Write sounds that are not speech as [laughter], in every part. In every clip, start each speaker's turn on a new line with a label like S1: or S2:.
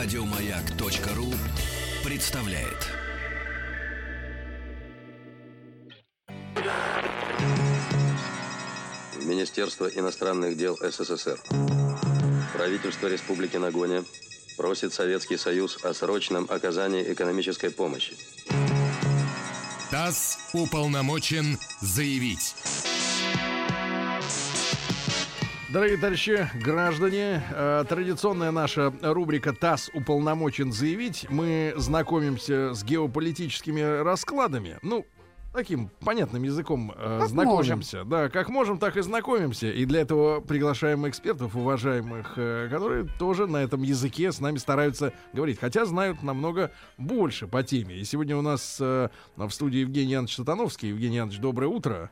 S1: Радиомаяк.ру представляет.
S2: Министерство иностранных дел СССР. Правительство Республики Нагоня просит Советский Союз о срочном оказании экономической помощи.
S1: ТАСС уполномочен заявить.
S3: Дорогие товарищи, граждане, э, традиционная наша рубрика «ТАСС уполномочен заявить». Мы знакомимся с геополитическими раскладами. Ну, таким понятным языком э,
S4: Как
S3: знакомимся. Да, как можем, так и знакомимся. И для этого приглашаем экспертов, уважаемых, э, которые тоже на этом языке с нами стараются говорить. Хотя знают намного больше по теме. И сегодня у нас э, в студии Евгений Янович Сатановский. Евгений Янович, доброе утро.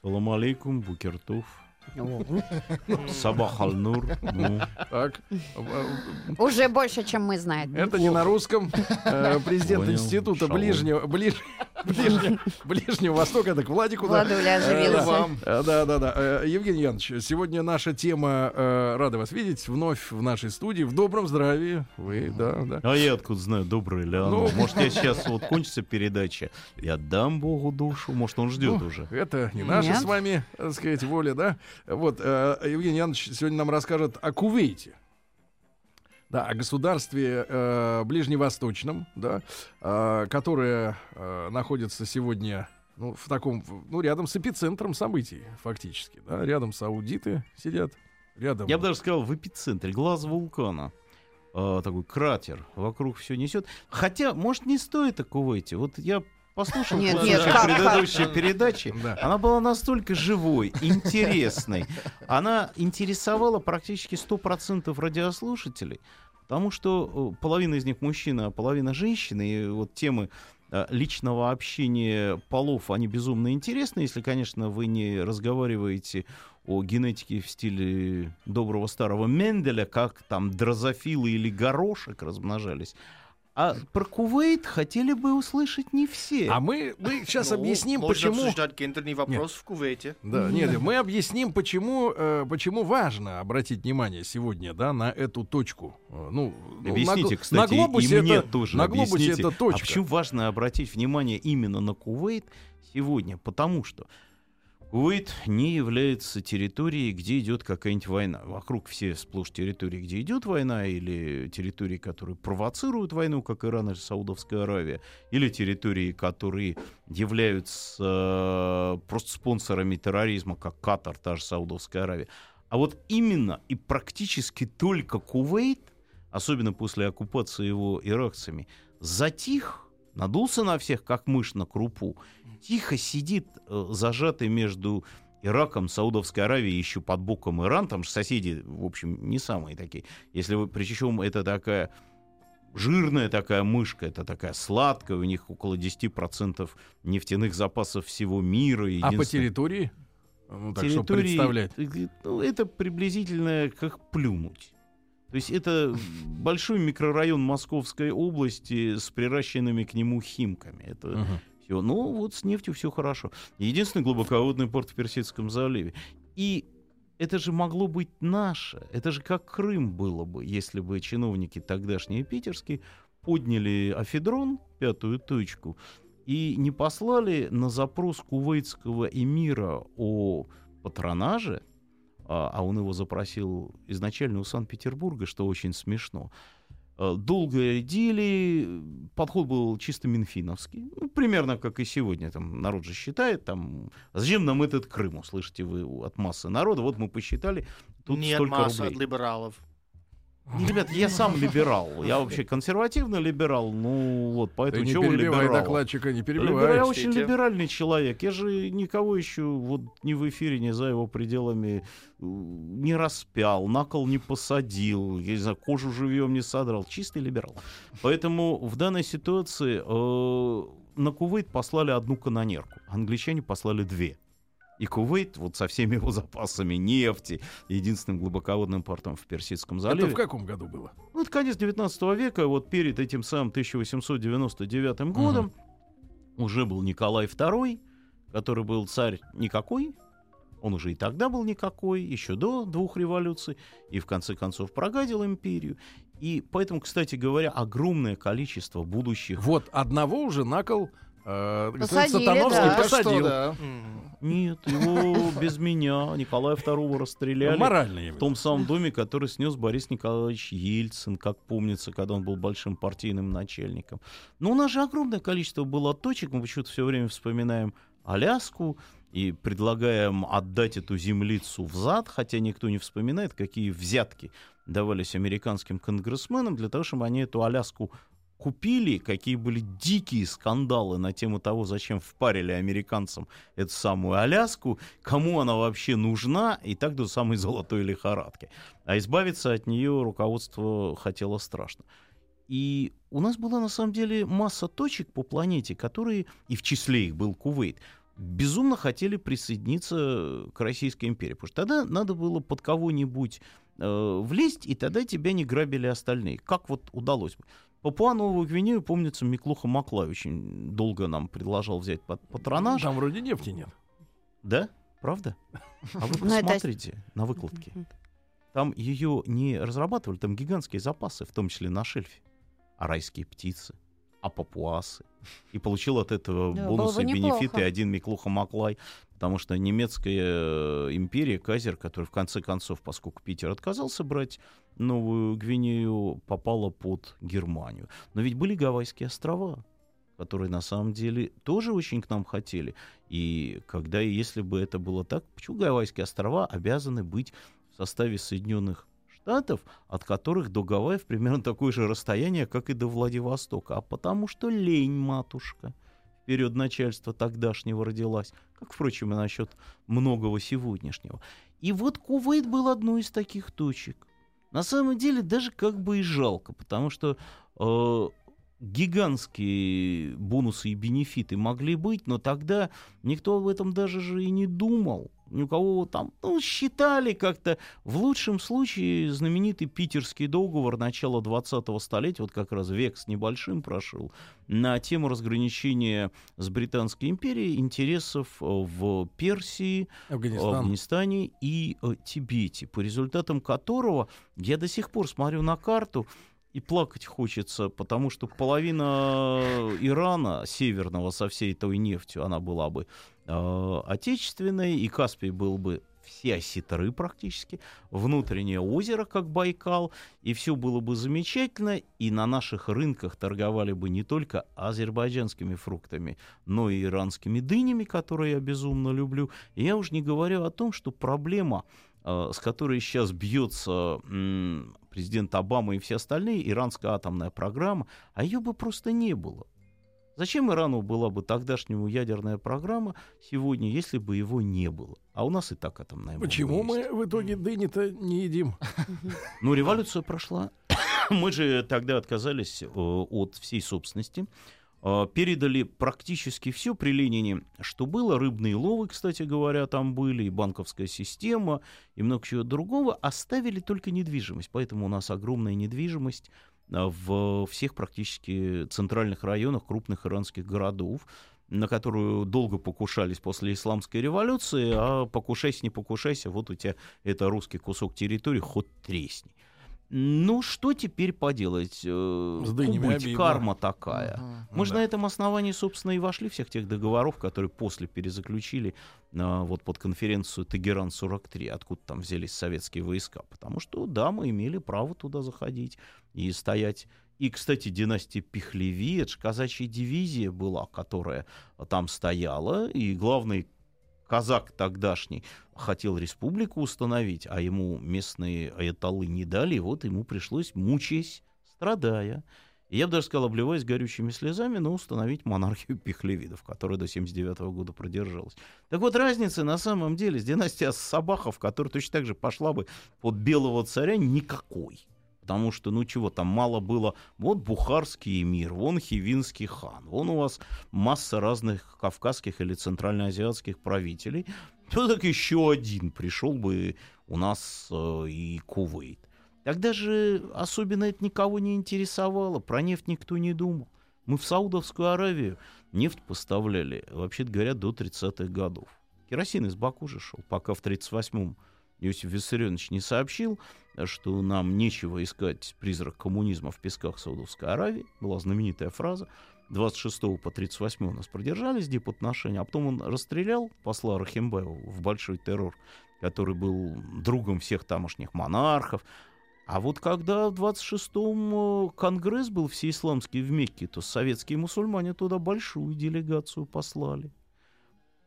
S5: Салам алейкум, букертуф. [laughs] Сабах аль-нур. Ну,
S3: Так,
S4: Уже больше, чем мы знаем.
S3: Это не на русском. Э, Президент. Института. Ближнего, ближ- Ближнего, Востока, это к Владику.
S4: Владуля
S3: Э,
S4: оживился.
S3: вам. Э, Да, да, да. Евгений Янович, сегодня наша тема, рада вас видеть, вновь в нашей студии, в добром здравии. Вы, да, да.
S5: А я откуда знаю, доброе ли оно?
S3: Ну.
S5: Может, я сейчас вот кончится передача, я отдам Богу душу, может, он ждет
S3: Ну,
S5: уже.
S3: Это не наша с вами, так сказать, воля, да? Вот, э, Евгений Янович сегодня нам расскажет о Кувейте. Да, о государстве э, ближневосточном, да, э, которое э, находится сегодня ну, в таком, ну, рядом с эпицентром событий, фактически. Да, рядом саудиты сидят, рядом.
S5: Я бы даже сказал, в эпицентре, глаз вулкана. А, такой кратер, вокруг все несет. Хотя, может, не стоит о Кувейте. Вот я послушал
S4: Нет, нет, как-
S5: предыдущей передачи.
S3: Да.
S5: Она была настолько живой, интересной. Она интересовала практически 100% радиослушателей. Потому что э, половина из них мужчины, а половина женщины. И вот темы э, личного общения полов, они безумно интересны, если, конечно, вы не разговариваете о генетике в стиле доброго старого Менделя, как там дрозофилы или горошек размножались. А про Кувейт хотели бы услышать не все.
S3: А мы, мы сейчас
S6: Ну,
S3: объясним,
S6: можно
S3: почему...
S6: обсуждать гендерный вопрос в Кувейте.
S3: Да, нет, мы объясним, почему, э, почему важно обратить внимание сегодня, да, на эту точку. Э, Ну,
S5: Объясните,
S3: на,
S5: кстати,
S3: на глобусе
S5: и мне
S3: это,
S5: тоже
S3: на глобусе
S5: объясните,
S3: это точка.
S5: А почему важно обратить внимание именно на Кувейт сегодня? Потому что Кувейт не является территорией, где идет какая-нибудь война. Вокруг все сплошь территории, где идет война, или территории, которые провоцируют войну, как Иран или Саудовская Аравия, или территории, которые являются э, просто спонсорами терроризма, как Катар, та же Саудовская Аравия. А вот именно и практически только Кувейт, особенно после оккупации его иракцами, затих, надулся на всех, как мышь на крупу, тихо сидит э, зажатый между Ираком, Саудовской Аравией, еще под боком Иран, там же соседи, в общем, не самые такие. Если вы, причем это такая жирная такая мышка, это такая сладкая, у них около 10% нефтяных запасов всего мира.
S3: А по территории? Ну, так,
S5: территории,
S3: представлять.
S5: э, ну, это приблизительно как плюнуть. То есть это большой микрорайон Московской области с приращенными к нему химками. Это
S3: Мгм.
S5: Все. Ну, вот с нефтью все хорошо. Единственный глубоководный порт в Персидском заливе. И это же могло быть наше. Это же как Крым было бы, если бы чиновники тогдашние питерские подняли афедрон, пятую точку, и не послали на запрос кувейтского эмира о патронаже, а, а он его запросил изначально у Санкт-Петербурга, что очень смешно. Э, Долго рядили, подход был чисто минфиновский, ну, примерно как и сегодня. Там народ же считает, там, «А зачем нам этот Крым, услышите вы от массы народа, вот мы посчитали, тут
S6: Не от
S5: столько
S6: массы,
S5: рублей.
S6: от либералов.
S5: Ребят, я сам либерал, я вообще консервативный либерал, ну вот,
S3: Ты
S5: поэтому
S3: не
S5: чего
S3: перебивай
S5: либерал?
S3: докладчика, не
S5: Либерал,
S3: перебивай.
S5: я очень либеральный человек. Я же никого еще вот ни в эфире, ни за его пределами э, не распял, на кол не посадил, я не знаю, кожу живьем не содрал. Чистый либерал. Поэтому в данной ситуации э, на Кувейт послали одну канонерку. Англичане послали две. И Кувейт вот со всеми его запасами нефти, единственным глубоководным портом в Персидском заливе.
S3: Это в каком году было?
S5: Ну, это конец 19 века, вот перед этим самым 1899 годом уже был Николай II, который был царь никакой, Он уже и тогда был никакой, еще до двух революций, и в конце концов прогадил империю. И поэтому, кстати говоря, огромное количество будущих...
S3: Вот одного уже на кол э,
S4: Посадили,
S3: Сатановский
S4: да.
S3: посадил.
S6: Что, да.
S5: Нет, его [laughs] без меня, Николая II расстреляли.
S3: Морально я имею
S5: В
S3: в
S5: том самом доме, который снес Борис Николаевич Ельцин, как помнится, когда он был большим партийным начальником. Но у нас же огромное количество было точек. Мы почему-то все время вспоминаем Аляску и предлагаем отдать эту землицу взад, хотя никто не вспоминает, какие взятки давались американским конгрессменам для того, чтобы они эту Аляску купили, какие были дикие скандалы на тему того, зачем впарили американцам эту самую Аляску, кому она вообще нужна, и так до самой золотой лихорадки. А избавиться от нее руководство хотело страшно. И у нас была на самом деле масса точек по планете, которые, и в числе их был Кувейт, безумно хотели присоединиться к Российской империи. Потому что тогда надо было под кого-нибудь э, влезть, и тогда тебя не грабили остальные. Как вот удалось бы? Папуа Новую Гвинею, помнится, Миклуха Маклай очень долго нам предложил взять под патронаж.
S3: Там вроде нефти нет.
S5: Да? Правда? [laughs] А вы
S4: Ну,
S5: посмотрите на выкладке. Там ее не разрабатывали, там гигантские запасы, в том числе на шельфе. А райские птицы, а папуасы. И получил от этого
S4: Да,
S5: бонусы и бенефиты один Миклуха Маклай. Потому что немецкая э, империя, Казер, который в конце концов, поскольку Питер отказался брать Новую Гвинею, попала под Германию. Но ведь были Гавайские острова, которые на самом деле тоже очень к нам хотели. И когда и если бы это было так, почему Гавайские острова обязаны быть в составе Соединенных Штатов, от которых до Гавайев примерно такое же расстояние, как и до Владивостока? А потому что лень, матушка. Вперед начальства тогдашнего родилась, как, впрочем, и насчет многого сегодняшнего. И вот Кувейт был одной из таких точек. На самом деле даже как бы и жалко, потому что э, гигантские бонусы и бенефиты могли быть, но тогда никто об этом даже же и не думал. Ни у кого там, ну, считали как-то. В лучшем случае знаменитый питерский договор начала 20-го столетия, вот как раз век с небольшим прошел, на тему разграничения с Британской империей интересов э, в Персии,
S3: Афганистан.
S5: Афганистане и э, Тибете, по результатам которого я до сих пор смотрю на карту и плакать хочется, потому что половина Ирана северного со всей той нефтью, она была бы э, отечественной, и Каспий был бы все осетры практически, внутреннее озеро, как Байкал, и все было бы замечательно, и на наших рынках торговали бы не только азербайджанскими фруктами, но и иранскими дынями, которые я безумно люблю. И я уж не говорю о том, что проблема, с которой сейчас бьется президент Обама и все остальные, иранская атомная программа, а ее бы просто не было. Зачем Ирану была бы тогдашнему ядерная программа сегодня, если бы его не было? А у нас и так атомная
S3: Почему
S5: есть.
S3: мы в итоге дыни-то не едим?
S5: Ну, революция прошла. [coughs] Мы же тогда отказались э, от всей собственности. Э, передали практически все при Ленине, что было. Рыбные ловы, кстати говоря, там были, и банковская система, и много чего другого. Оставили только недвижимость. Поэтому у нас огромная недвижимость э, в всех практически центральных районах крупных иранских городов на которую долго покушались после исламской революции, а покушайся, не покушайся, вот у тебя это русский кусок территории, хоть тресни. Ну, что теперь поделать? Э,
S3: С дынями
S5: быть,
S3: обидно.
S5: карма такая.
S6: Мгм.
S5: Мы же
S3: Да.
S5: на этом основании, собственно, и вошли всех тех договоров, которые после перезаключили а, вот под конференцию Тегеран-43, откуда там взялись советские войска. Потому что, да, мы имели право туда заходить и стоять. И, кстати, династия Пихлеви, это же казачья дивизия была, которая там стояла, и главный казак тогдашний хотел республику установить, а ему местные аятоллы не дали, и вот ему пришлось, мучаясь, страдая, я бы даже сказал, обливаясь горючими слезами, но установить монархию пихлевидов, которая до 79 года продержалась. Так вот, разницы на самом деле с династией Сабахов, которая точно так же пошла бы под белого царя, никакой. Потому что, ну чего, там мало было. Вот бухарский эмир, вон хивинский хан, вон у вас масса разных кавказских или центральноазиатских правителей. Ну так еще один пришел бы у нас э, и Кувейт. Тогда же особенно это никого не интересовало, про нефть никто не думал. Мы в Саудовскую Аравию нефть поставляли, вообще-то говоря, до 30-х годов. Керосин из Баку же шел, пока в 1938-м Иосиф Виссарионович не сообщил, что нам нечего искать призрак коммунизма в песках Саудовской Аравии. Была знаменитая фраза. 26 по 38 у нас продержались дипотношения, а потом он расстрелял посла Рахимбаева в большой террор, который был другом всех тамошних монархов. А вот когда в 26-м э, Конгресс был всеисламский в Мекке, то советские мусульмане туда большую делегацию послали.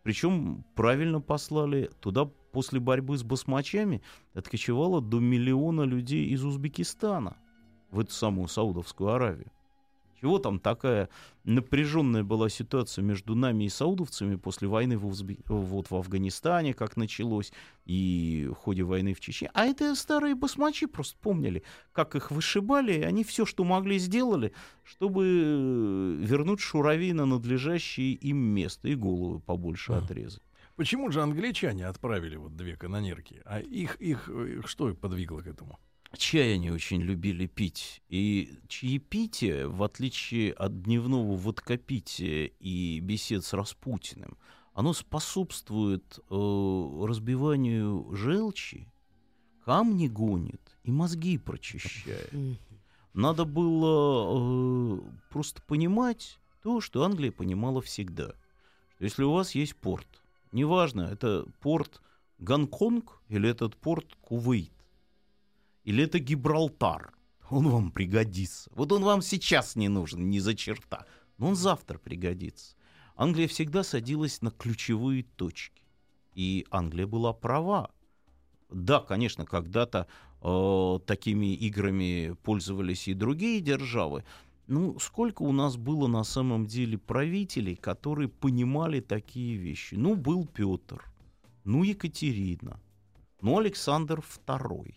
S5: Причем правильно послали. Туда после борьбы с басмачами откочевало до миллиона людей из Узбекистана в эту самую Саудовскую Аравию. Чего там такая напряженная была ситуация между нами и саудовцами после войны в, Узбе... вот в Афганистане, как началось, и в ходе войны в Чечне. А это старые басмачи просто помнили, как их вышибали, и они все, что могли, сделали, чтобы вернуть Шурави на надлежащее им место и голову побольше отрезать.
S3: Почему же англичане отправили вот две канонерки? А их, их, их что подвигло к этому?
S5: Чай они очень любили пить. И чаепитие, в отличие от дневного водкопития и бесед с Распутиным, оно способствует э, разбиванию желчи, камни гонит и мозги прочищает. Надо было э, просто понимать то, что Англия понимала всегда. Что если у вас есть порт, неважно, это порт Гонконг или этот порт Кувейт, или это Гибралтар. Он вам пригодится. Вот он вам сейчас не нужен, ни за черта. Но он завтра пригодится. Англия всегда садилась на ключевые точки. И Англия была права. Да, конечно, когда-то э, такими играми пользовались и другие державы. Ну, сколько у нас было на самом деле правителей, которые понимали такие вещи? Ну, был Петр, ну, Екатерина, ну, Александр II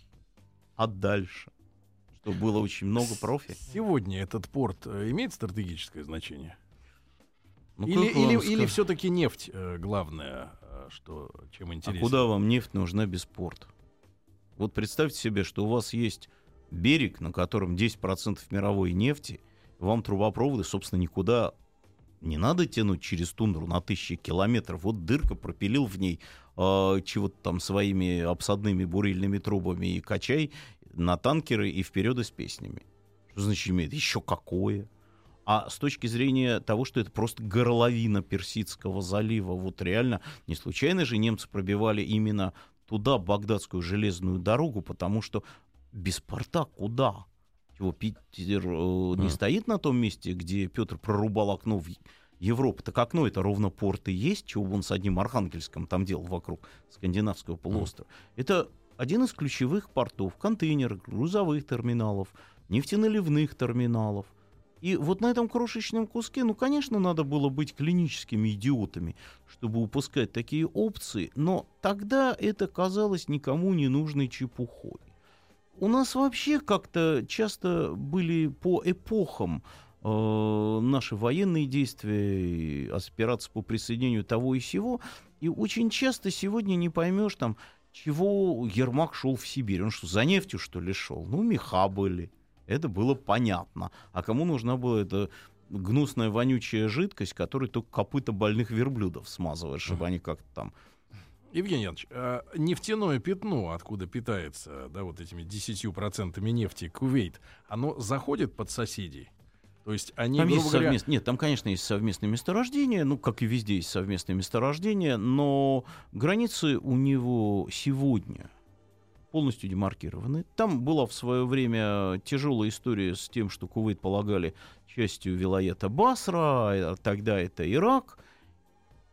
S5: а дальше? Что было очень много профи.
S3: Сегодня этот порт э, имеет стратегическое значение?
S5: Ну,
S3: или или,
S5: сказать?
S3: или все-таки нефть э, главное, э, что чем
S5: А
S3: интересно?
S5: куда вам нефть нужна без порта? Вот представьте себе, что у вас есть берег, на котором 10% мировой нефти, вам трубопроводы, собственно, никуда не надо тянуть через тундру на тысячи километров. Вот дырка пропилил в ней э, чего-то там своими обсадными бурильными трубами и качай на танкеры и вперед с песнями. Что значит имеет? Еще какое? А с точки зрения того, что это просто горловина Персидского залива, вот реально, не случайно же немцы пробивали именно туда Багдадскую железную дорогу, потому что без порта куда? Чего, Питер э, не
S3: А.
S5: стоит на том месте, где Петр прорубал окно в Европу, так окно это ровно порт и есть, чего бы он с одним Архангельском там делал вокруг скандинавского полуострова. Это один из ключевых портов, контейнеров, грузовых терминалов, нефтеналивных терминалов. И вот на этом крошечном куске, ну, конечно, надо было быть клиническими идиотами, чтобы упускать такие опции, но тогда это казалось никому не нужной чепухой. У нас вообще как-то часто были по эпохам э, наши военные действия, и операции по присоединению того и сего, и очень часто сегодня не поймешь там, чего Ермак шел в Сибирь. Он что, за нефтью, что ли, шел? Ну, меха были. Это было понятно. А кому нужна была эта гнусная вонючая жидкость, которой только копыта больных верблюдов смазываешь, чтобы они как-то там...
S3: Евгений Янович, а нефтяное пятно, откуда питается, да, вот этими 10% нефти Кувейт, оно заходит под соседей? То есть они,
S5: Там есть
S3: говоря,
S5: совмест- Нет, там, конечно, есть совместные месторождения, ну, как и везде есть совместные месторождения, но границы у него сегодня полностью демаркированы. Там была в свое время тяжелая история с тем, что Кувейт полагали частью вилоета Басра, а тогда это Ирак.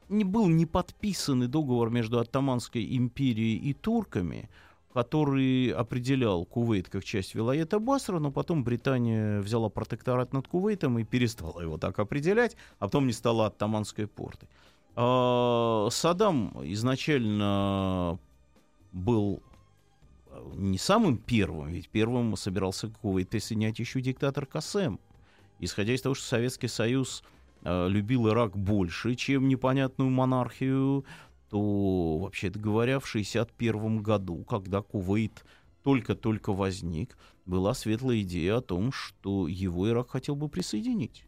S5: Не был не подписанный договор между Оттоманской империей и турками, который определял Кувейт как часть вилоета Басра, но потом Британия взяла протекторат над Кувейтом и перестала его так определять, а потом не стала Оттоманской портой. А, Саддам изначально был э, не самым первым, ведь первым собирался Кувейт присоединять еще диктатор Касем. Исходя из того, что Советский Союз любил Ирак больше, чем непонятную монархию, то, вообще-то говоря, в 1961 году, когда Кувейт только-только возник, была светлая идея о том, что его Ирак хотел бы присоединить.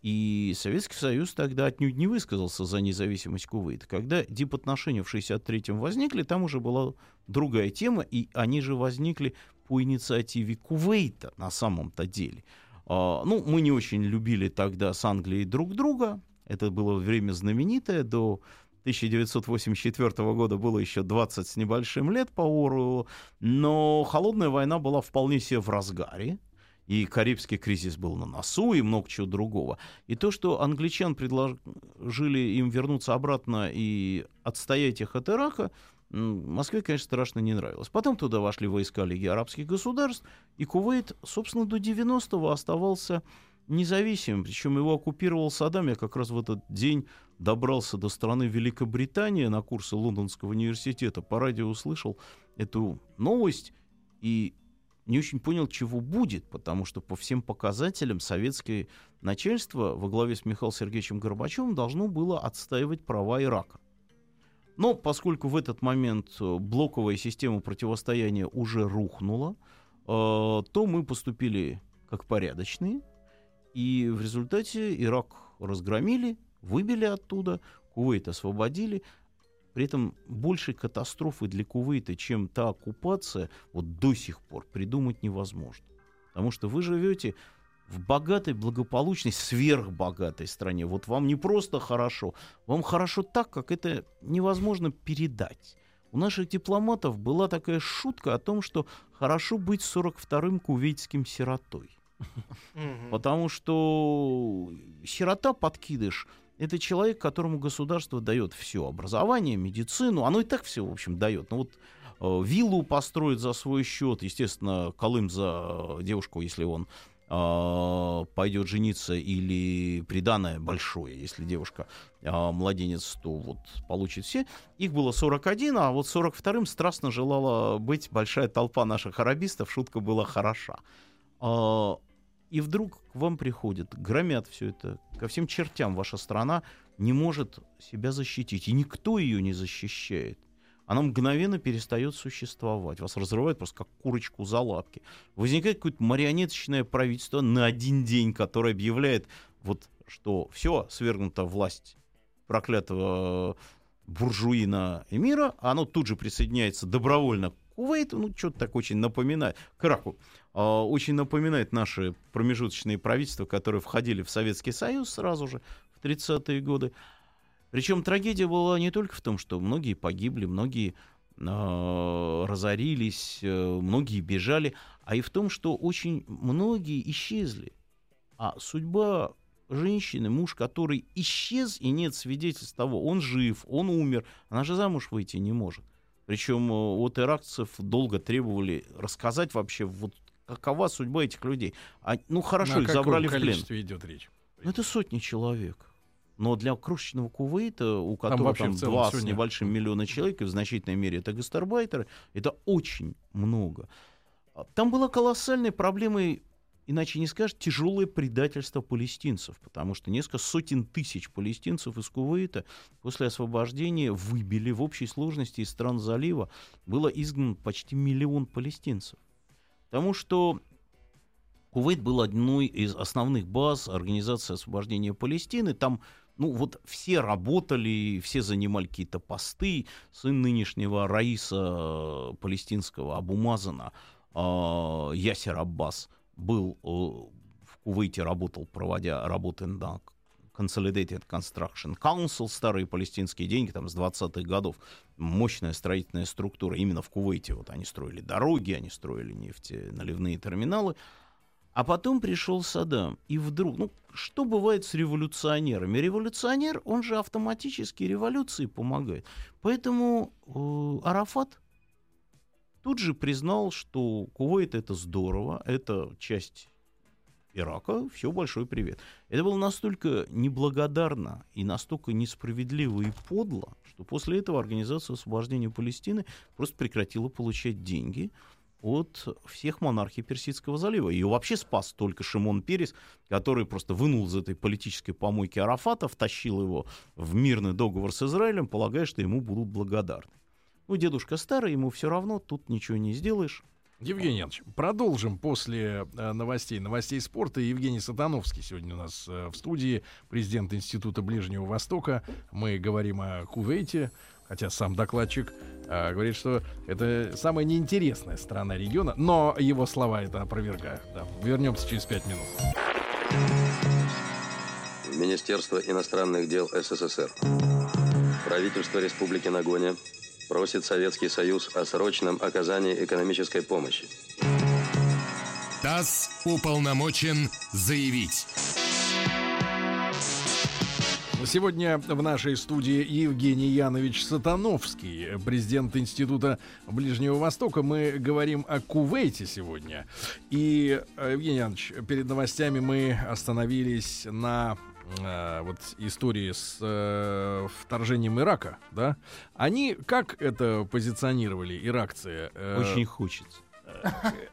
S5: И Советский Союз тогда отнюдь не высказался за независимость Кувейта. Когда дипотношения в 1963-м возникли, там уже была другая тема, и они же возникли по инициативе Кувейта на самом-то деле. А, ну, мы не очень любили тогда с Англией друг друга. Это было время знаменитое. До 1984 года было еще 20 с небольшим лет по Оруэллу. Но холодная война была вполне себе в разгаре и Карибский кризис был на носу, и много чего другого. И то, что англичан предложили им вернуться обратно и отстоять их от Ирака, Москве, конечно, страшно не нравилось. Потом туда вошли войска Лиги арабских государств, и Кувейт, собственно, до 90-го оставался независимым. Причем его оккупировал Саддам. Я как раз в этот день добрался до страны Великобритания на курсы Лондонского университета. По радио услышал эту новость, и не очень понял, чего будет, потому что по всем показателям советское начальство во главе с Михаилом Сергеевичем Горбачевым должно было отстаивать права Ирака. Но поскольку в этот момент э, блоковая система противостояния уже рухнула, э, то мы поступили как порядочные, и в результате Ирак разгромили, выбили оттуда, Кувейт освободили, при этом большей катастрофы для Кувейта, чем та оккупация, вот до сих пор придумать невозможно. Потому что вы живете в богатой, благополучной, сверхбогатой стране. Вот вам не просто хорошо, вам хорошо так, как это невозможно передать. У наших дипломатов была такая шутка о том, что хорошо быть 42-м кувейтским сиротой. Потому что сирота подкидыш — это человек, которому государство дает все, образование, медицину, оно и так все, в общем, дает. Ну вот э, виллу построить за свой счет, естественно, Колым за девушку, если он э, пойдет жениться, или приданное большое, если девушка э, младенец, то вот получит все. Их было 41, а вот 42-м страстно желала быть большая толпа наших арабистов, шутка была хороша. Э, и вдруг к вам приходят, громят все это, ко всем чертям ваша страна не может себя защитить, и никто ее не защищает. Она мгновенно перестает существовать. Вас разрывают просто как курочку за лапки. Возникает какое-то марионеточное правительство на один день, которое объявляет, вот, что все, свергнута власть проклятого буржуина эмира, а оно тут же присоединяется добровольно к Кувейту, ну, что-то так очень напоминает, к Ираку, а, очень напоминает наши промежуточные правительства, которые входили в Советский Союз сразу же в 30-е годы. Причем трагедия была не только в том, что многие погибли, многие э, разорились, э, многие бежали, а и в том, что очень многие исчезли. А судьба женщины, муж, который исчез, и нет свидетельств того, он жив, он умер, она же замуж выйти не может. Причем э, от иракцев долго требовали рассказать вообще, вот какова судьба этих людей. А, ну хорошо, их забрали в плен.
S3: идет речь?
S5: Ну, это сотни человек. Но для крошечного Кувейта, у которого там, там два с небольшим миллиона человек, и в значительной мере это гастарбайтеры, это очень много. А, там была колоссальной проблемой, иначе не скажешь, тяжелое предательство палестинцев, потому что несколько сотен тысяч палестинцев из Кувейта после освобождения выбили в общей сложности из стран залива, было изгнано почти миллион палестинцев. Потому что Кувейт был одной из основных баз Организации освобождения Палестины. Там ну вот все работали, все занимали какие-то посты. Сын нынешнего Раиса э, палестинского Абумазана, э, Ясер Аббас, был э, в Кувейте, работал, проводя работы на Consolidated Construction Council, старые палестинские деньги, там, с 20-х годов, мощная строительная структура именно в Кувейте. Вот они строили дороги, они строили нефтеналивные терминалы. А потом пришел Саддам, и вдруг, ну, что бывает с революционерами? Революционер, он же автоматически революции помогает. Поэтому э, Арафат тут же признал, что Кувейт это здорово, это часть Ирака, все, большой привет. Это было настолько неблагодарно и настолько несправедливо и подло, что после этого Организация освобождения Палестины просто прекратила получать деньги от всех монархий Персидского залива. Ее вообще спас только Шимон Перес, который просто вынул из этой политической помойки Арафата, втащил его в мирный договор с Израилем, полагая, что ему будут благодарны. Ну, дедушка старый, ему все равно, тут ничего не сделаешь.
S3: Евгений Янович, продолжим после э, новостей, новостей спорта. Евгений Сатановский сегодня у нас э, в студии, президент Института Ближнего Востока. Мы говорим о Кувейте, хотя сам докладчик э, говорит, что это самая неинтересная страна региона, но его слова это опровергают. Да. Вернемся через пять минут.
S2: Министерство иностранных дел СССР. Правительство Республики Нагоня просит Советский Союз о срочном оказании экономической помощи.
S1: ТАСС уполномочен заявить.
S3: Сегодня в нашей студии Евгений Янович Сатановский, президент Института Ближнего Востока. Мы говорим о Кувейте сегодня. И, э, Евгений Янович, перед новостями мы остановились на э, вот истории с э, вторжением Ирака, да? Они как это позиционировали, иракцы? Э,
S5: Очень хочется.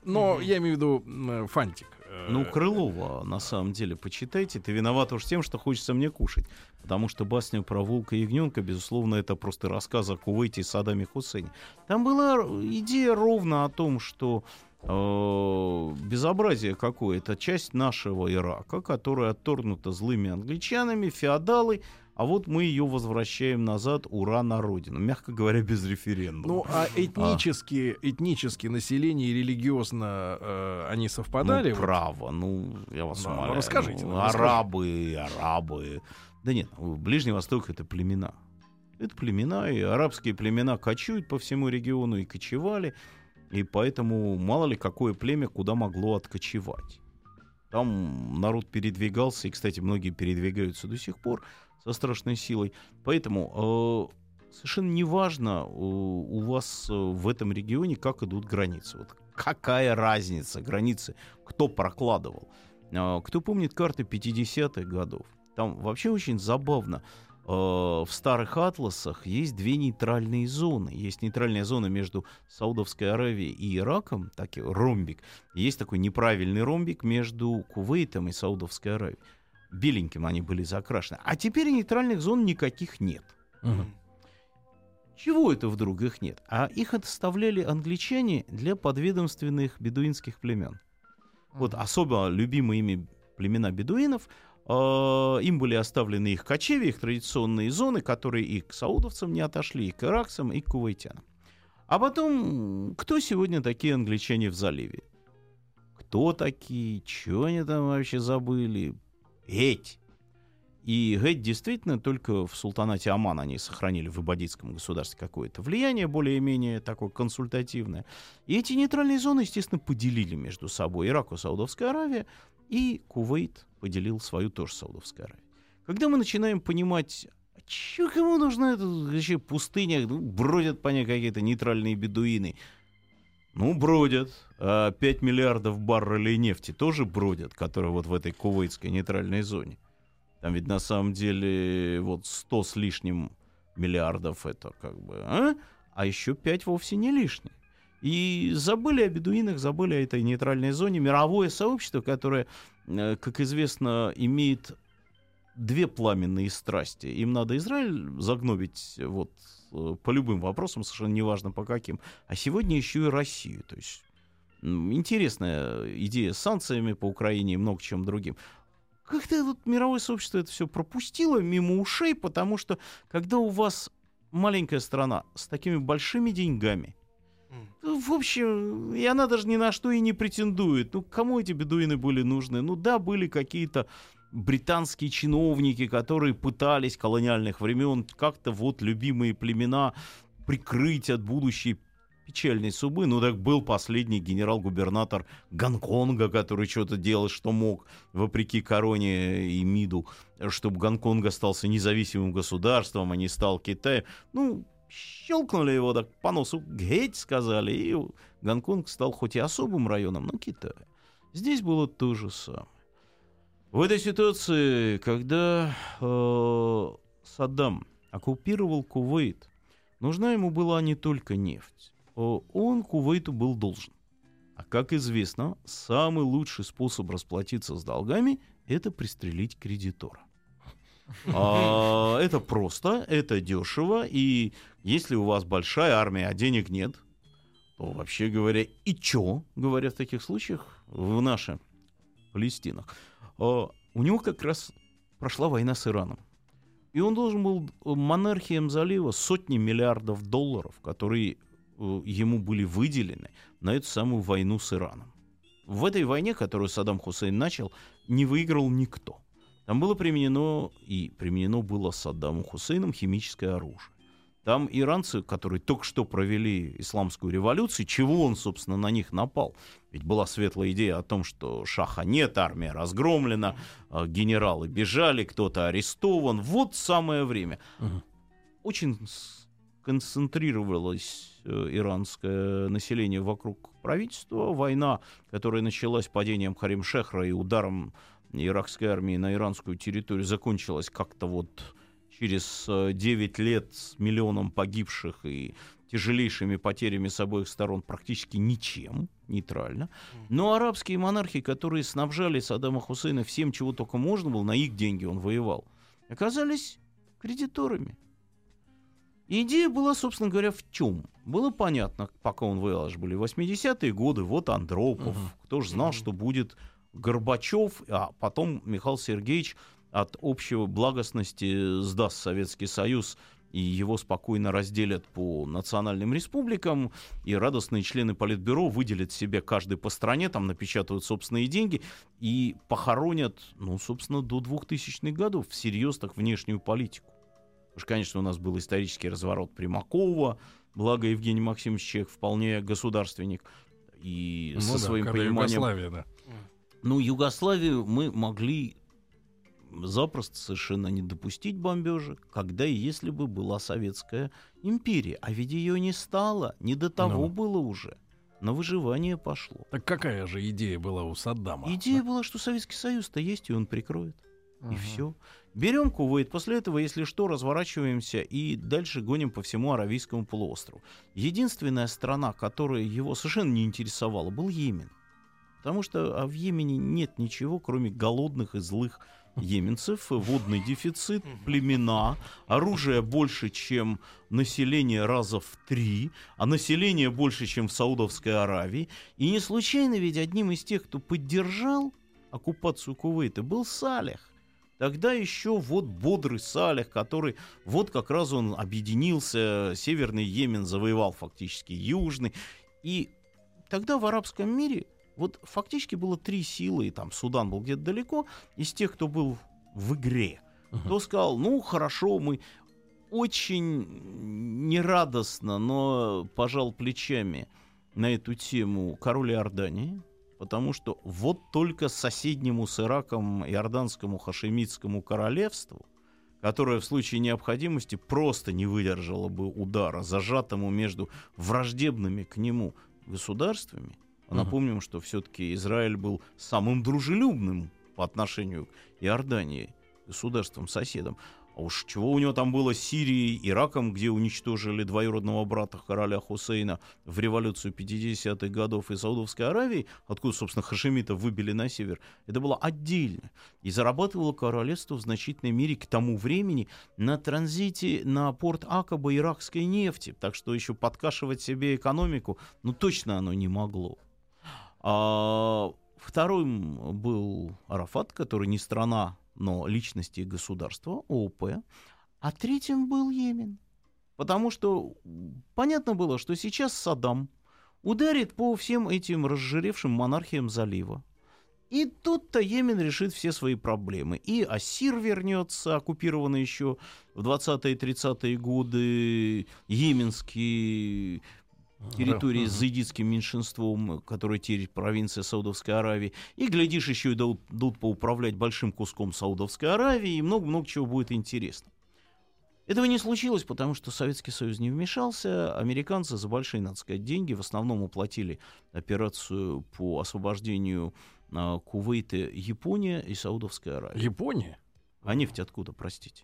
S3: Но я имею в виду м, фантик.
S5: Ну, Крылова, на самом деле, почитайте. Ты виноват уж тем, что хочется мне кушать. Потому что басню про волка и ягненка, безусловно, это просто рассказ о Кувейте и Саддаме Хусейне. Там была идея ровно о том, что э, безобразие какое. Это часть нашего Ирака, которая отторгнута злыми англичанами, феодалы, а вот мы ее возвращаем назад, ура, на родину. Мягко говоря, без референдума.
S3: Ну, [laughs] а этнически, этнически население и религиозно э, они совпадали?
S5: Ну,
S3: Вот.
S5: право, ну, я вас
S3: Да, ну,
S5: умоляю.
S3: расскажите
S5: Ну,
S3: нам,
S5: арабы, арабы. Да нет, ну, Ближний Восток — это племена. Это племена, и арабские племена кочуют по всему региону и кочевали, и поэтому мало ли какое племя куда могло откочевать. Там народ передвигался, и, кстати, многие передвигаются до сих пор со страшной силой. Поэтому э, совершенно неважно э, у вас э, в этом регионе, как идут границы. Вот какая разница границы, кто прокладывал. Э, кто помнит карты 50-х годов? Там вообще очень забавно. Э, В старых атласах есть две нейтральные зоны. Есть нейтральная зона между Саудовской Аравией и Ираком, такой ромбик. Есть такой неправильный ромбик между Кувейтом и Саудовской Аравией. Беленьким они были закрашены. А теперь нейтральных зон никаких нет.
S3: Мгм.
S5: Чего это вдруг их нет? А их оставляли англичане для подведомственных бедуинских племен. Вот особо любимые ими племена бедуинов, э, им были оставлены их кочеви, их традиционные зоны, которые и к саудовцам не отошли, и к иракцам, и к кувейтянам. А потом, кто сегодня такие англичане в заливе? Кто такие? Чего они там вообще забыли? Эть. И Геть действительно только в султанате Оман они сохранили в Ибадитском государстве какое-то влияние, более-менее такое консультативное. И эти нейтральные зоны, естественно, поделили между собой Ираку, Саудовская Аравия, и Кувейт поделил свою тоже Саудовская Аравия. Когда мы начинаем понимать, а чё, кому нужна эта вообще пустыня, бродят по ней какие-то нейтральные бедуины, ну, бродят. А 5 миллиардов баррелей нефти тоже бродят, которые вот в этой кувейтской нейтральной зоне. Там ведь на самом деле вот 100 с лишним миллиардов это как бы, а? А еще 5 вовсе не лишние. И забыли о бедуинах, забыли о этой нейтральной зоне. Мировое сообщество, которое, э, как известно, имеет две пламенные страсти. Им надо Израиль загнобить вот э, по любым вопросам, совершенно неважно по каким. А сегодня еще и Россию. То есть интересная идея с санкциями по Украине и много чем другим. Как-то вот мировое сообщество это все пропустило мимо ушей, потому что когда у вас маленькая страна с такими большими деньгами, ну, в общем, и она даже ни на что и не претендует. Ну, кому эти бедуины были нужны? Ну да, были какие-то британские чиновники, которые пытались колониальных времен как-то вот любимые племена прикрыть от будущей печальной судьбы. Ну так был последний генерал-губернатор Гонконга, который что-то делал, что мог, вопреки короне и МИДу, чтобы Гонконг остался независимым государством, а не стал Китаем. Ну, щелкнули его так по носу, геть сказали, и Гонконг стал хоть и особым районом, но Китая. Здесь было то же самое. В этой ситуации, когда э, Саддам оккупировал Кувейт, нужна ему была не только нефть. Э, Он Кувейту был должен. А как известно, самый лучший способ расплатиться с долгами – это пристрелить кредитора. А, это просто, это дешево, и если у вас большая армия, а денег нет, то вообще говоря, и чё, говорят в таких случаях, в наших Палестинах, у него как раз прошла война с Ираном. И он должен был монархиям залива сотни миллиардов долларов, которые э, ему были выделены на эту самую войну с Ираном. В этой войне, которую Саддам Хусейн начал, не выиграл никто. Там было применено, и применено было Саддамом Хусейном химическое оружие. Там иранцы, которые только что провели исламскую революцию, чего он, собственно, на них напал? Ведь была светлая идея о том, что шаха нет, армия разгромлена, а, генералы бежали, кто-то арестован. Вот самое время. Очень концентрировалось э, иранское население вокруг правительства. Война, которая началась падением Харим-Шехра и ударом иракской армии на иранскую территорию, закончилась как-то вот через э, 9 лет с миллионом погибших и тяжелейшими потерями с обоих сторон практически ничем, нейтрально. Но арабские монархи, которые снабжали Саддама Хусейна всем, чего только можно было, на их деньги он воевал, оказались кредиторами. И идея была, собственно говоря, в чем? Было понятно, пока он воевал, аж были 80-е годы, вот Андропов,
S3: Мгм.
S5: кто же знал,
S6: Мгм.
S5: что будет Горбачев, а потом Михаил Сергеевич от общего благостности сдаст Советский Союз, и его спокойно разделят по национальным республикам, и радостные члены Политбюро выделят себе каждый по стране, там напечатают собственные деньги и похоронят, ну, собственно, до 2000-х годов всерьез так внешнюю политику. Что, конечно, у нас был исторический разворот Примакова, благо Евгений Максимович Чех вполне государственник, и
S3: Ну
S5: со
S3: да,
S5: своим пониманием
S3: Югославия, да.
S5: ну, Югославию мы могли запросто совершенно не допустить бомбежек, когда и если бы была Советская империя. А ведь ее не стало, не до того
S3: Ну.
S5: было уже. На выживание пошло.
S3: Так какая же идея была у Саддама?
S5: Идея была, что Советский Союз-то есть, и он прикроет. И все. Берем Кувейт, после этого, если что, разворачиваемся и дальше гоним по всему Аравийскому полуострову. Единственная страна, которая его совершенно не интересовала, был Йемен. Потому что а в Йемене нет ничего, кроме голодных и злых йеменцев, водный дефицит, племена, оружие больше, чем население раза в три, а население больше, чем в Саудовской Аравии. И не случайно ведь одним из тех, кто поддержал оккупацию Кувейта, был Салех. Тогда еще вот бодрый Салех, который вот как раз он объединился, Северный Йемен завоевал фактически Южный. И тогда в арабском мире вот фактически было три силы, и там Судан был где-то далеко, из тех, кто был в игре.
S3: Мгм.
S5: Кто сказал, ну хорошо, мы очень нерадостно, но пожал плечами на эту тему король Иордании, потому что вот только соседнему с Ираком Иорданскому хашемитскому королевству, которое в случае необходимости просто не выдержало бы удара, зажатому между враждебными к нему государствами, а напомним, что все-таки Израиль был самым дружелюбным по отношению к Иордании, государством-соседом. А уж чего у него там было с Сирией, Ираком, где уничтожили двоюродного брата короля Хусейна в революцию 50-х годов и Саудовской Аравии, откуда, собственно, хашемитов выбили на север, это было отдельно. И зарабатывало королевство в значительной мере к тому времени на транзите на порт Акаба иракской нефти. Так что еще подкашивать себе экономику, ну точно оно не могло. А вторым был Арафат, который не страна, но личности и государства, ООП. А третьим был Йемен. Потому что понятно было, что сейчас Саддам ударит по всем этим разжиревшим монархиям залива. И тут-то Йемен решит все свои проблемы. И Ассир вернется, оккупированный еще в 20-е 30-е годы, йеменские территории с заидитским меньшинством, которые теперь провинция Саудовской Аравии. И, глядишь, еще и дадут, дадут поуправлять большим куском Саудовской Аравии, и много-много чего будет интересно. Этого не случилось, потому что Советский Союз не вмешался. Американцы за большие, надо сказать, деньги в основном уплатили операцию по освобождению а, Кувейта, Япония и Саудовская Аравия.
S3: Япония?
S5: А нефть откуда, простите?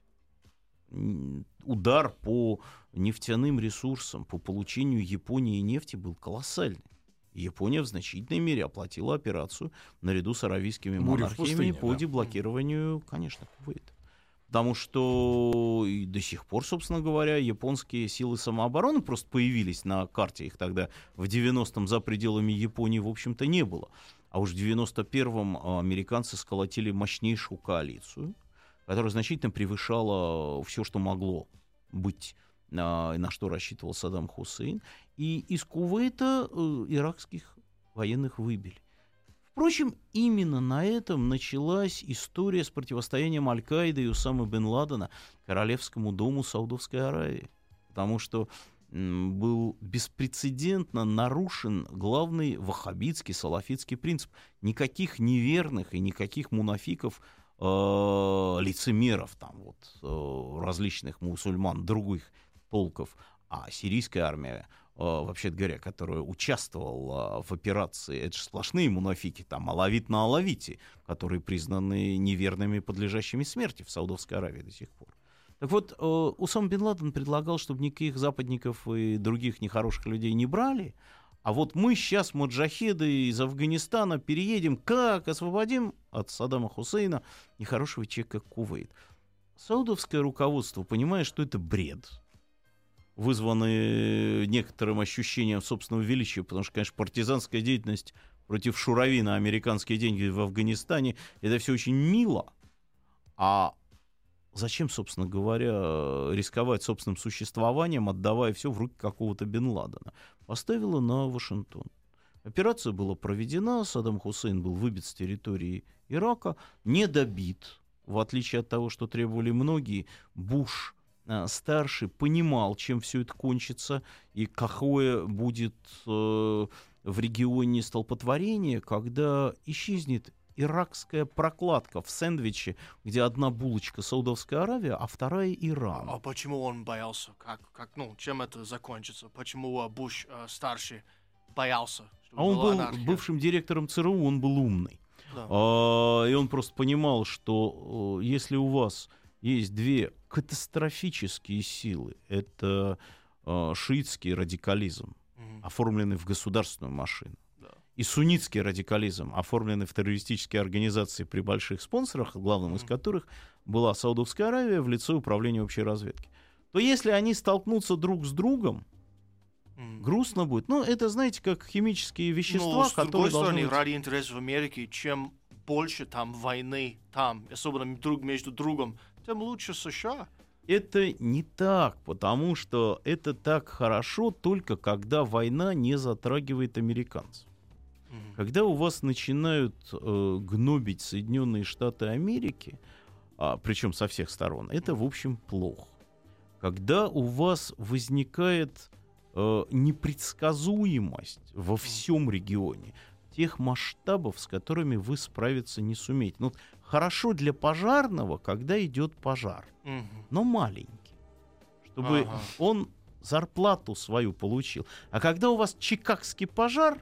S5: Удар по нефтяным ресурсам, по получению Японии нефти был колоссальный. Япония в значительной мере оплатила операцию наряду с аравийскими
S3: Буря
S5: монархиями
S3: пустыне,
S5: по
S3: да.
S5: деблокированию, конечно, Кувейта. Потому что и до сих пор, собственно говоря, японские силы самообороны просто появились на карте. Их тогда в 90-м за пределами Японии, в общем-то, не было. А уж в 91-м а, американцы сколотили мощнейшую коалицию, которая значительно превышала все, что могло быть, а, на что рассчитывал Саддам Хусейн. И из Кувейта э, иракских военных выбили. Впрочем, именно на этом началась история с противостоянием Аль-Каиды и Усамы бен Ладена Королевскому дому Саудовской Аравии. Потому что был беспрецедентно нарушен главный ваххабитский, салафитский принцип. Никаких неверных и никаких мунафиков, э, лицемеров, там вот, э, различных мусульман, других полков, а сирийская армия Э, вообще говоря, которая участвовала в операции, это же сплошные мунафики, там, алавит на алавите, которые признаны неверными, подлежащими смерти в Саудовской Аравии до сих пор. Так вот, э, Усам Бен Ладен предлагал, чтобы никаких западников и других нехороших людей не брали, а вот мы сейчас, маджахеды из Афганистана, переедем, как освободим от Саддама Хусейна нехорошего человека Кувейт. Саудовское руководство понимает, что это бред вызваны некоторым ощущением собственного величия, потому что, конечно, партизанская деятельность против Шурави на американские деньги в Афганистане, это все очень мило. А зачем, собственно говоря, рисковать собственным существованием, отдавая все в руки какого-то Бен Ладена? Поставила на Вашингтон. Операция была проведена, Саддам Хусейн был выбит с территории Ирака, не добит, в отличие от того, что требовали многие, Буш Э, старший понимал, чем все это кончится и какое будет э, в регионе столпотворение, когда исчезнет иракская прокладка в сэндвиче, где одна булочка Саудовская Аравия, а вторая Иран.
S6: А почему он боялся? Как, как, ну, чем это закончится? Почему uh, Буш uh, старший боялся?
S5: А он был анархия? бывшим директором ЦРУ, он был умный. Да. А, и он просто понимал, что если у вас есть две катастрофические силы. Это э, шиитский радикализм, оформленный в государственную машину. И суннитский радикализм, оформленный в террористические организации при больших спонсорах, главным из которых была Саудовская Аравия в лице управления общей разведки. То если они столкнутся друг с другом. Грустно будет. Ну, это, знаете, как химические вещества,
S6: Но, с
S5: которые
S6: другой стороны,
S5: быть...
S6: ради интересов Америки, чем больше там войны, там, особенно друг между другом, тем лучше США.
S5: Это не так, потому что это так хорошо только когда война не затрагивает американцев. Mm-hmm. Когда у вас начинают э, гнобить Соединенные Штаты Америки, а, причем со всех сторон, это, в общем, плохо. Когда у вас возникает э, непредсказуемость во всем регионе, тех масштабов, с которыми вы справиться не сумеете. Ну, хорошо для пожарного, когда идет пожар, угу. но маленький, чтобы ага. он зарплату свою получил. А когда у вас чикагский пожар,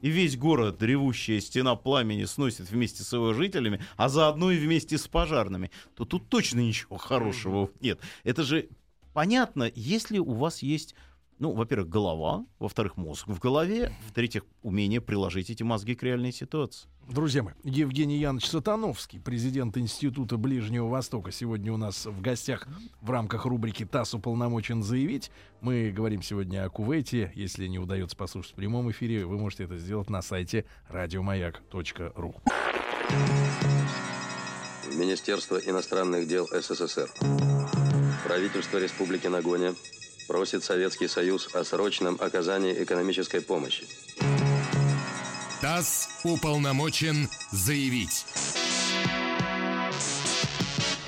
S5: и весь город, ревущая стена пламени, сносит вместе с его жителями, а заодно и вместе с пожарными, то тут точно ничего хорошего нет. Это же понятно, если у вас есть ну, во-первых, голова, во-вторых, мозг в голове, в-третьих, умение приложить эти мозги к реальной ситуации.
S3: Друзья мои, Евгений Янович Сатановский, президент Института Ближнего Востока, сегодня у нас в гостях в рамках рубрики «ТАСС уполномочен заявить». Мы говорим сегодня о Кувейте. Если не удается послушать в прямом эфире, вы можете это сделать на сайте радиомаяк.ру.
S2: Министерство иностранных дел СССР. Правительство Республики Нагоня просит Советский Союз о срочном оказании экономической помощи.
S1: ТАСС уполномочен заявить.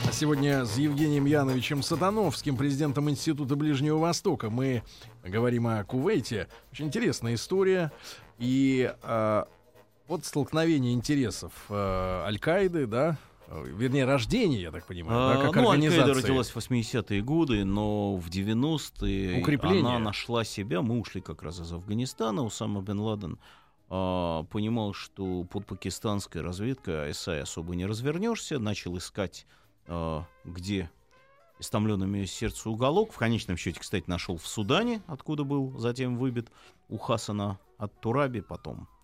S3: А сегодня с Евгением Яновичем Сатановским, президентом Института Ближнего Востока, мы говорим о Кувейте. Очень интересная история. И э, вот столкновение интересов э, Аль-Каиды, да, Вернее, рождение, я так понимаю, а, да, как
S5: ну,
S3: организация.
S5: Аль-Каида родилась в 80-е годы, но в 90-е она нашла себя. Мы ушли как раз из Афганистана. Усама бен Ладен а, понимал, что под пакистанской разведкой АСА особо не развернешься. Начал искать, а, где истомленными сердцу уголок. В конечном счете, кстати, нашел в Судане, откуда был затем выбит у Хасана от Тураби, потом а,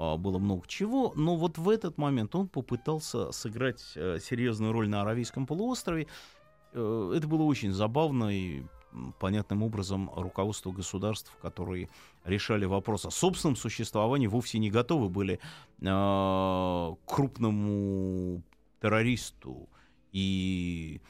S5: было много чего, но вот в этот момент он попытался сыграть э, серьезную роль на Аравийском полуострове. Э, Это было очень забавно и понятным образом руководство государств, которые решали вопрос о собственном существовании, вовсе не готовы были к крупному террористу и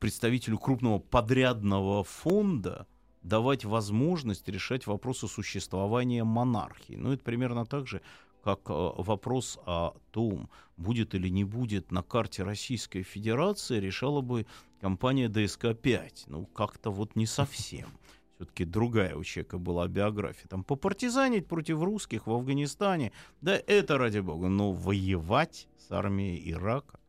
S5: представителю крупного подрядного фонда давать возможность решать вопросы существования монархии. Ну, это примерно так же, как э, вопрос о том, будет или не будет на карте Российской Федерации, решала бы компания ДСК-5. Ну, как-то вот не совсем. [laughs] Все-таки другая у человека была биография. Там попартизанить против русских в Афганистане, да это ради бога, но воевать с армией Ирака.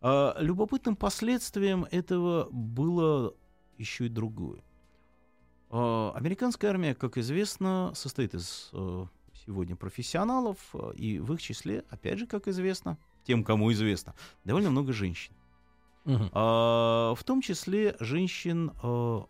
S5: А любопытным последствием этого было еще и другое. А, Американская армия, как известно, состоит из э, сегодня профессионалов, э, и в их числе, опять же, как известно, тем, кому известно, довольно много женщин.
S3: Мгм.
S5: А, в том числе женщин, э,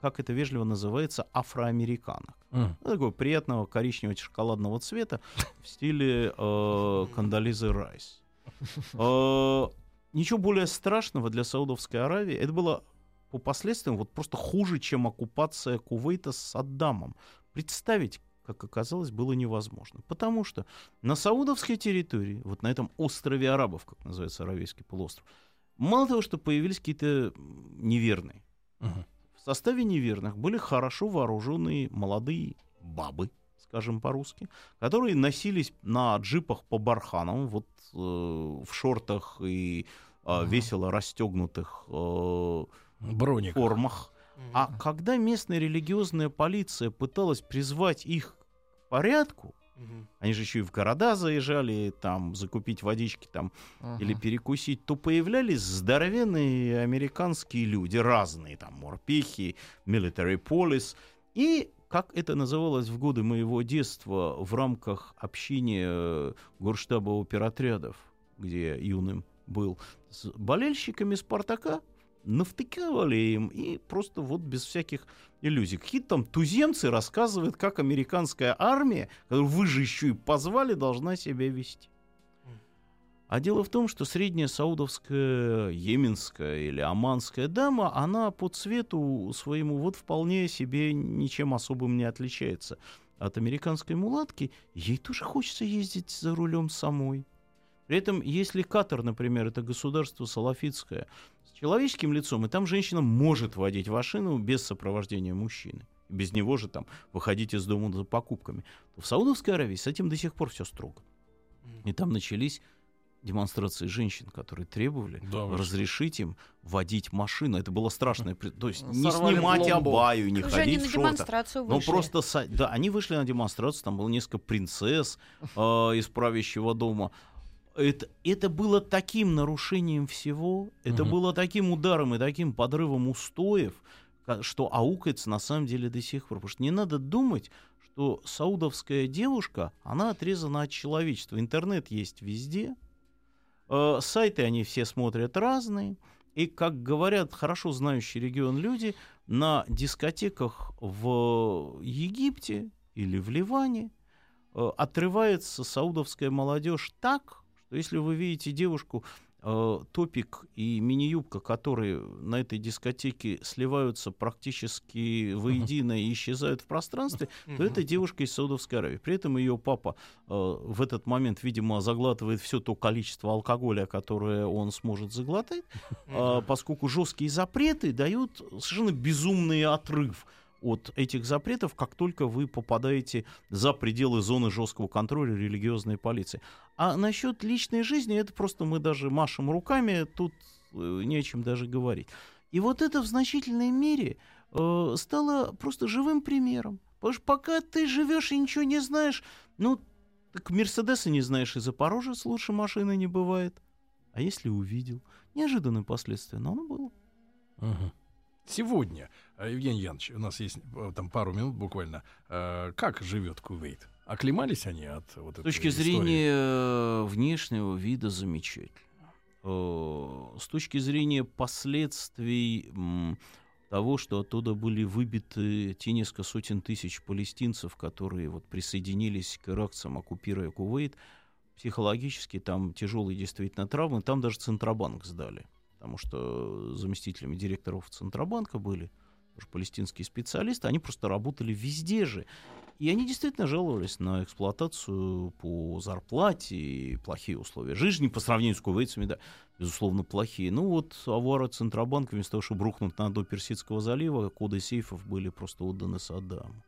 S5: как это вежливо называется, афроамериканок. Ну, такого приятного коричневого шоколадного цвета [laughs] в стиле э, Кондолизы Райс. [laughs] Ничего более страшного для Саудовской Аравии. Это было по последствиям вот просто хуже, чем оккупация Кувейта с Саддамом. Представить, как оказалось, было невозможно. Потому что на саудовской территории, вот на этом острове арабов, как называется Аравийский полуостров, мало того, что появились какие-то неверные,
S3: Мгм.
S5: в составе неверных были хорошо вооруженные молодые бабы, скажем по-русски, которые носились на джипах по барханам, вот э, в шортах и э,
S3: Мгм.
S5: весело расстегнутых э,
S3: Броник.
S5: формах. А когда местная религиозная полиция пыталась призвать их к порядку,
S6: Мгм.
S5: они же еще и в города заезжали, там, закупить водички там или перекусить, то появлялись здоровенные американские люди, разные, там, морпехи, military police, и, как это называлось в годы моего детства в рамках общения э, горштаба оперотрядов, где я юным был, с болельщиками «Спартака», навтыкивали им и просто вот без всяких иллюзий. Какие-то там туземцы рассказывают, как американская армия, которую вы же еще и позвали, должна себя вести. А дело в том, что средняя саудовская, йеменская или оманская дама, она по цвету своему вот вполне себе ничем особым не отличается от американской мулатки. Ей тоже хочется ездить за рулем самой. При этом, если Катар, например, это государство салафитское человеческим лицом, и там женщина может водить машину без сопровождения мужчины, без него же там выходить из дома за покупками, то в Саудовской Аравии с этим до сих пор все строго. И там начались демонстрации женщин, которые требовали
S3: Да,
S5: разрешить им водить машину. Это было страшное. То есть не
S6: Сорвали
S5: снимать
S6: пломбу.
S5: абаю, не
S4: Уже они
S5: ходить
S4: на
S5: в шортах.
S4: демонстрацию
S5: Ну просто, да, они вышли на демонстрацию, там было несколько принцесс [laughs] э, из правящего дома. Это, это было таким нарушением всего, это
S3: Мгм.
S5: было таким ударом и таким подрывом устоев, что аукается на самом деле до сих пор. Потому что не надо думать, что саудовская девушка, она отрезана от человечества. Интернет есть везде, э, сайты они все смотрят разные. И, как говорят хорошо знающие регион люди, на дискотеках в Египте или в Ливане э, отрывается саудовская молодежь так, что если вы видите девушку, э, топик и мини-юбка, которые на этой дискотеке сливаются практически воедино и исчезают в пространстве, то это девушка из Саудовской Аравии. При этом ее папа э, в этот момент, видимо, заглатывает все то количество алкоголя, которое он сможет заглотать, а, поскольку жесткие запреты дают совершенно безумный отрыв от этих запретов, как только вы попадаете за пределы зоны жесткого контроля религиозной полиции. А насчет личной жизни, это просто мы даже машем руками, тут э, не о чем даже говорить. И вот это в значительной мере э, стало просто живым примером. Потому что пока ты живешь и ничего не знаешь, ну, так Мерседеса не знаешь, и Запорожец лучше машины не бывает. А если увидел? Неожиданное последствие, но оно было.
S3: Мгм. Сегодня, э, Евгений Янович, у нас есть э, там пару минут буквально. э, Как живет Кувейт? Оклемались они от вот
S5: С
S3: этой
S5: точки
S3: истории?
S5: зрения внешнего вида замечательно. С точки зрения последствий того, что оттуда были выбиты те несколько сотен тысяч палестинцев, которые вот присоединились к иракцам, оккупируя Кувейт, психологически там тяжелые действительно травмы, там даже Центробанк сдали, потому что заместителями директоров Центробанка были тоже палестинские специалисты, они просто работали везде же. И они действительно жаловались на эксплуатацию по зарплате и плохие условия жизни по сравнению с кувейцами, да, безусловно, плохие. Ну вот авара Центробанка, вместо того, чтобы рухнуть на дно Персидского залива, коды сейфов были просто отданы Саддаму.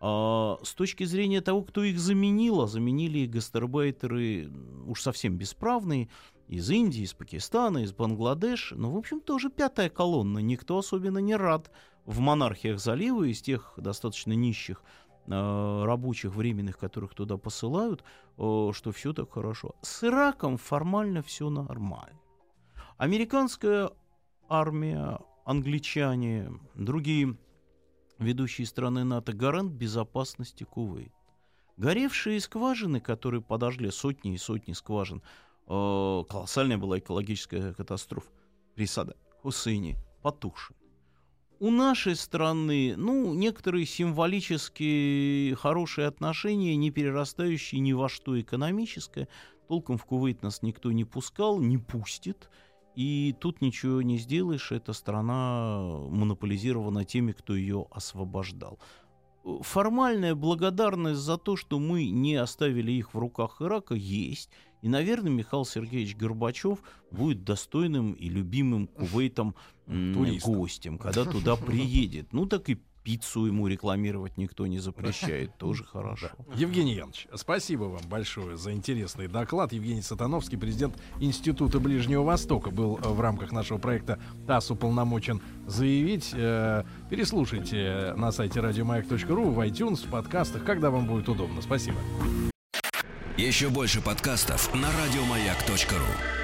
S5: А с точки зрения того, кто их заменил, а заменили их гастарбайтеры уж совсем бесправные, из Индии, из Пакистана, из Бангладеш, ну, в общем, тоже пятая колонна, никто особенно не рад в монархиях залива, из тех достаточно нищих э, рабочих временных, которых туда посылают, э, что все так хорошо. С Ираком формально все нормально. Американская армия, англичане, другие ведущие страны НАТО гарант безопасности Кувейт. Горевшие скважины, которые подожгли сотни и сотни скважин, колоссальная была экологическая катастрофа при Саддаме Хусейне, потухши. У нашей страны, ну, некоторые символические хорошие отношения, не перерастающие ни во что экономическое. Толком в Кувейт нас никто не пускал, не пустит. И тут ничего не сделаешь, эта страна монополизирована теми, кто ее освобождал. Формальная благодарность за то, что мы не оставили их в руках Ирака, есть. И, наверное, Михаил Сергеевич Горбачев будет достойным и любимым Кувейтом
S3: Туристом.
S5: гостем, когда туда приедет. Ну, так и пиццу ему рекламировать никто не запрещает, тоже хорошо.
S3: Евгений Янович, спасибо вам большое за интересный доклад. Евгений Сатановский, президент Института Ближнего Востока, был э, в рамках нашего проекта ТАСС уполномочен заявить. Э, Переслушайте на сайте радиомаяк.ру, в iTunes, в подкастах, когда вам будет удобно. Спасибо.
S1: Еще больше подкастов на радиомаяк.ру.